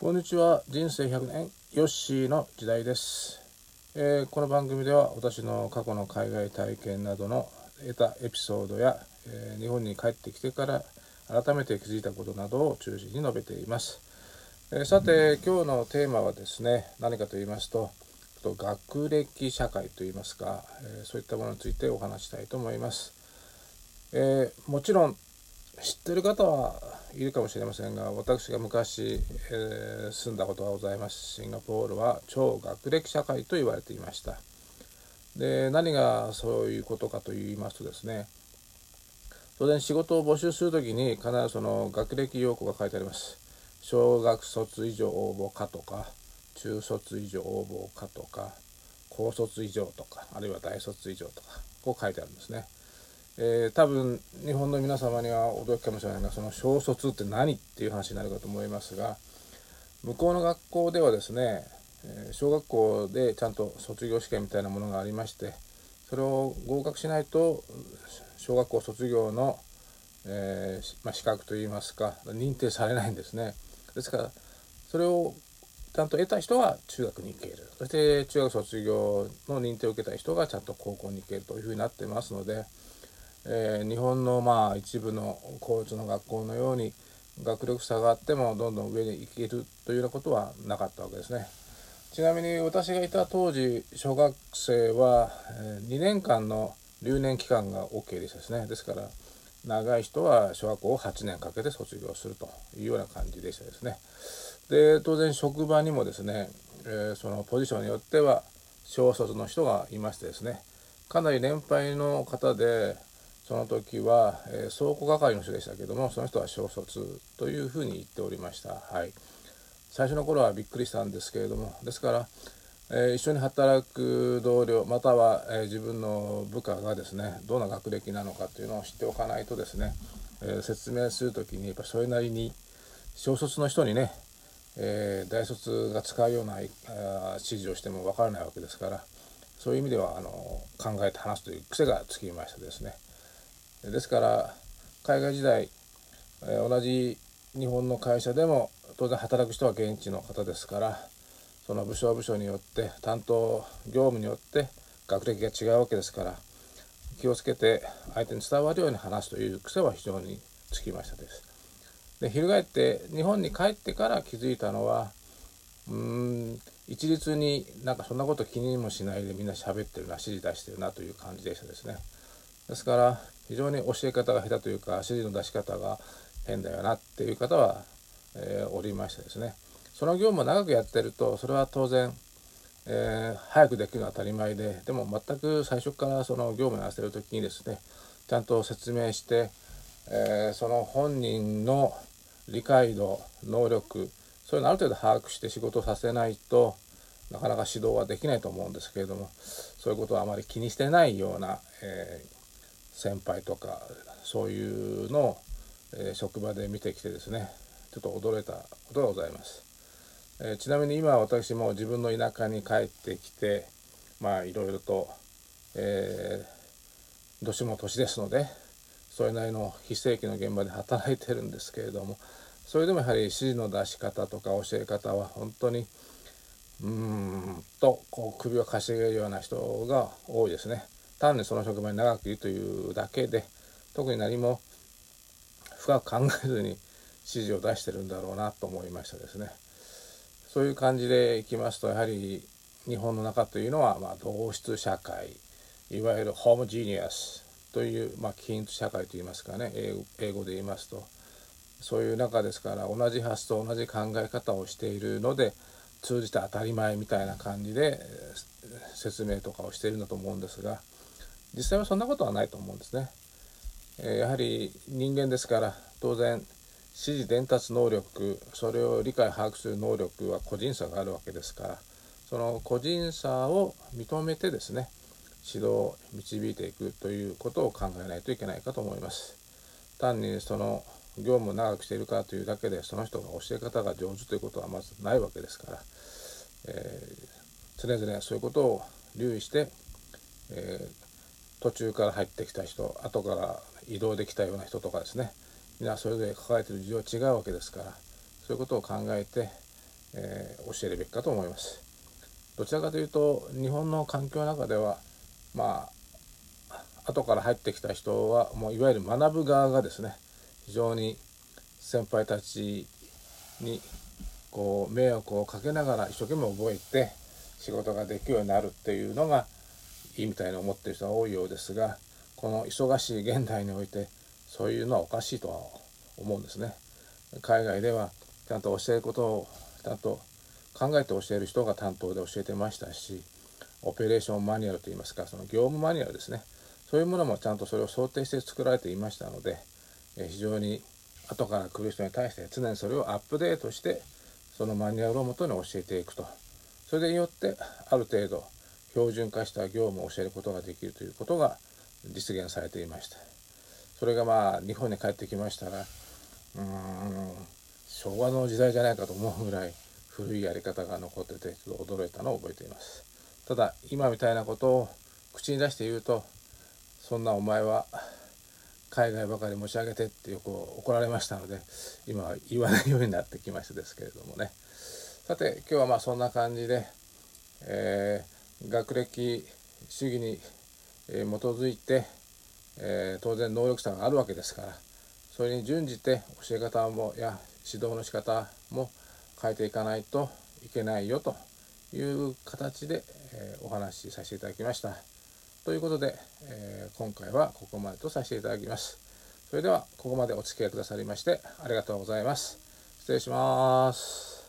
こんにちは。人生100年。ヨッシーの時代です、えーこの番組では私の過去の海外体験などの得たエピソードや、えー日本に帰ってきてから改めて気づいたことなどを中心に述べています、えーさて今日のテーマはですね何かと言いますと学歴社会といいますか、えそういったものについてお話したいと思います、えもちろん知ってる方はいるかもしれませんが私が昔、えー住んだことがございます。シンガポールは超学歴社会と言われていました。で何がそういうことかと言いますとですね当然仕事を募集するときに必ずその学歴要項が書いてあります。小学卒以上応募かとか中卒以上応募かとか高卒以上とかあるいは大卒以上とかこう書いてあるんですね。えー多分日本の皆様には驚きかもしれないがその小卒って何っていう話になるかと思いますが向こうの学校ではですね、えー小学校でちゃんと卒業試験みたいなものがありましてそれを合格しないと小学校卒業の、えーまあ、資格といいますか認定されないんですね。ですからそれをちゃんと得た人は中学に行ける。そして中学卒業の認定を受けた人がちゃんと高校に行けるというふうになってますので、えー日本のまあ一部の公立の学校のように学力差があってもどんどん上に行けるというようなことはなかったわけですね。ちなみに私がいた当時小学生は2年間の留年期間が OK でしたですね。ですから長い人は小学校を8年かけて卒業するというような感じでしたですね。で当然職場にもですね、えーそのポジションによっては小卒の人がいましてですね。かなり年配の方でその時は、えー倉庫係の人でしたけどもその人は小卒というふうに言っておりましたはい最初の頃はびっくりしたんですけれどもですから、えー一緒に働く同僚または、えー自分の部下がですねどんな学歴なのかというのを知っておかないとですね、え説明する時にやっぱそれなりに小卒の人にね、え大卒が使うような指示をしてもわからないわけですからそういう意味ではあの考えて話すという癖がつきましたですね。ですから海外時代、えー同じ日本の会社でも当然働く人は現地の方ですからその部署部署によって担当業務によって学歴が違うわけですから気をつけて相手に伝わるように話すという癖は非常につきましたです。で翻って日本に帰ってから気づいたのはうーん一律になんかそんなこと気にもしないでみんな喋ってるな指示出してるなという感じでしたですね。ですから非常に教え方が下手というか指示の出し方が変だよなっていう方は、えーおりましてですね。その業務を長くやってるとそれは当然、えー早くできるのは当たり前ででも全く最初からその業務に合わせる時にですねちゃんと説明して、えーその本人の理解度能力そういうのある程度把握して仕事をさせないとなかなか指導はできないと思うんですけれどもそういうことはあまり気にしてないような、えー先輩とかそういうのを、えー職場で見てきてですねちょっと驚いたことがございます、えーちなみに今私も自分の田舎に帰ってきてまあいろいろと、えー年も年ですのでそれなりの非正規の現場で働いてるんですけれどもそれでもやはり指示の出し方とか教え方は本当にうーんとこう首をかしげるような人が多いですね。単にその職場に長くいるというだけで特に何も深く考えずに指示を出してるんだろうなと思いましたですね。そういう感じでいきますとやはり日本の中というのは、まあ、同質社会いわゆるホームジーニアスという、まあ、均一社会といいますかね。英語で言いますと。そういう中ですから同じ発想同じ考え方をしているので通じて当たり前みたいな感じで説明とかをしているんだと思うんですが実際はそんなことはないと思うんですね。えやはり人間ですから当然指示伝達能力それを理解把握する能力は個人差があるわけですからその個人差を認めてですね指導を導いていくということを考えないといけないかと思います。単にその業務を長くしているからというだけでその人が教え方が上手ということはまずないわけですから、えー常々そういうことを留意して、えー途中から入ってきた人後から移動できたような人とかですね皆それぞれ抱えてる事情は違うわけですからそういうことを考えて、えー、教えるべきかと思います。どちらかというと日本の環境の中ではまあ後から入ってきた人はもういわゆる学ぶ側がですね非常に先輩たちにこう迷惑をかけながら一生懸命覚えて仕事ができるようになるっていうのがいいみたいに思ってる人が多いようですがこの忙しい現代においてそういうのはおかしいとは思うんですね。海外ではちゃんと教えることをちゃんと考えて教える人が担当で教えてましたしオペレーションマニュアルといいますかその業務マニュアルですねそういうものもちゃんとそれを想定して作られていましたので非常に後から来る人に対して常にそれをアップデートしてそのマニュアルをもとに教えていくとそれによってある程度標準化した業務を教えることができるということが実現されていました。それがまあ日本に帰ってきましたらうーん昭和の時代じゃないかと思うぐらい古いやり方が残っててちょっと驚いたのを覚えています。ただ今みたいなことを口に出して言うとそんなお前は海外ばかり持ち上げてってよく怒られましたので今は言わないようになってきましたですけれどもね。さて今日はまあそんな感じで、えー、学歴主義に基づいて、え、当然能力差があるわけですからそれに準じて教え方もや指導の仕方も変えていかないといけないよという形で、え、お話しさせていただきました。ということで、え、今回はここまでとさせていただきます。それではここまでお付き合いくださりましてありがとうございます。失礼します。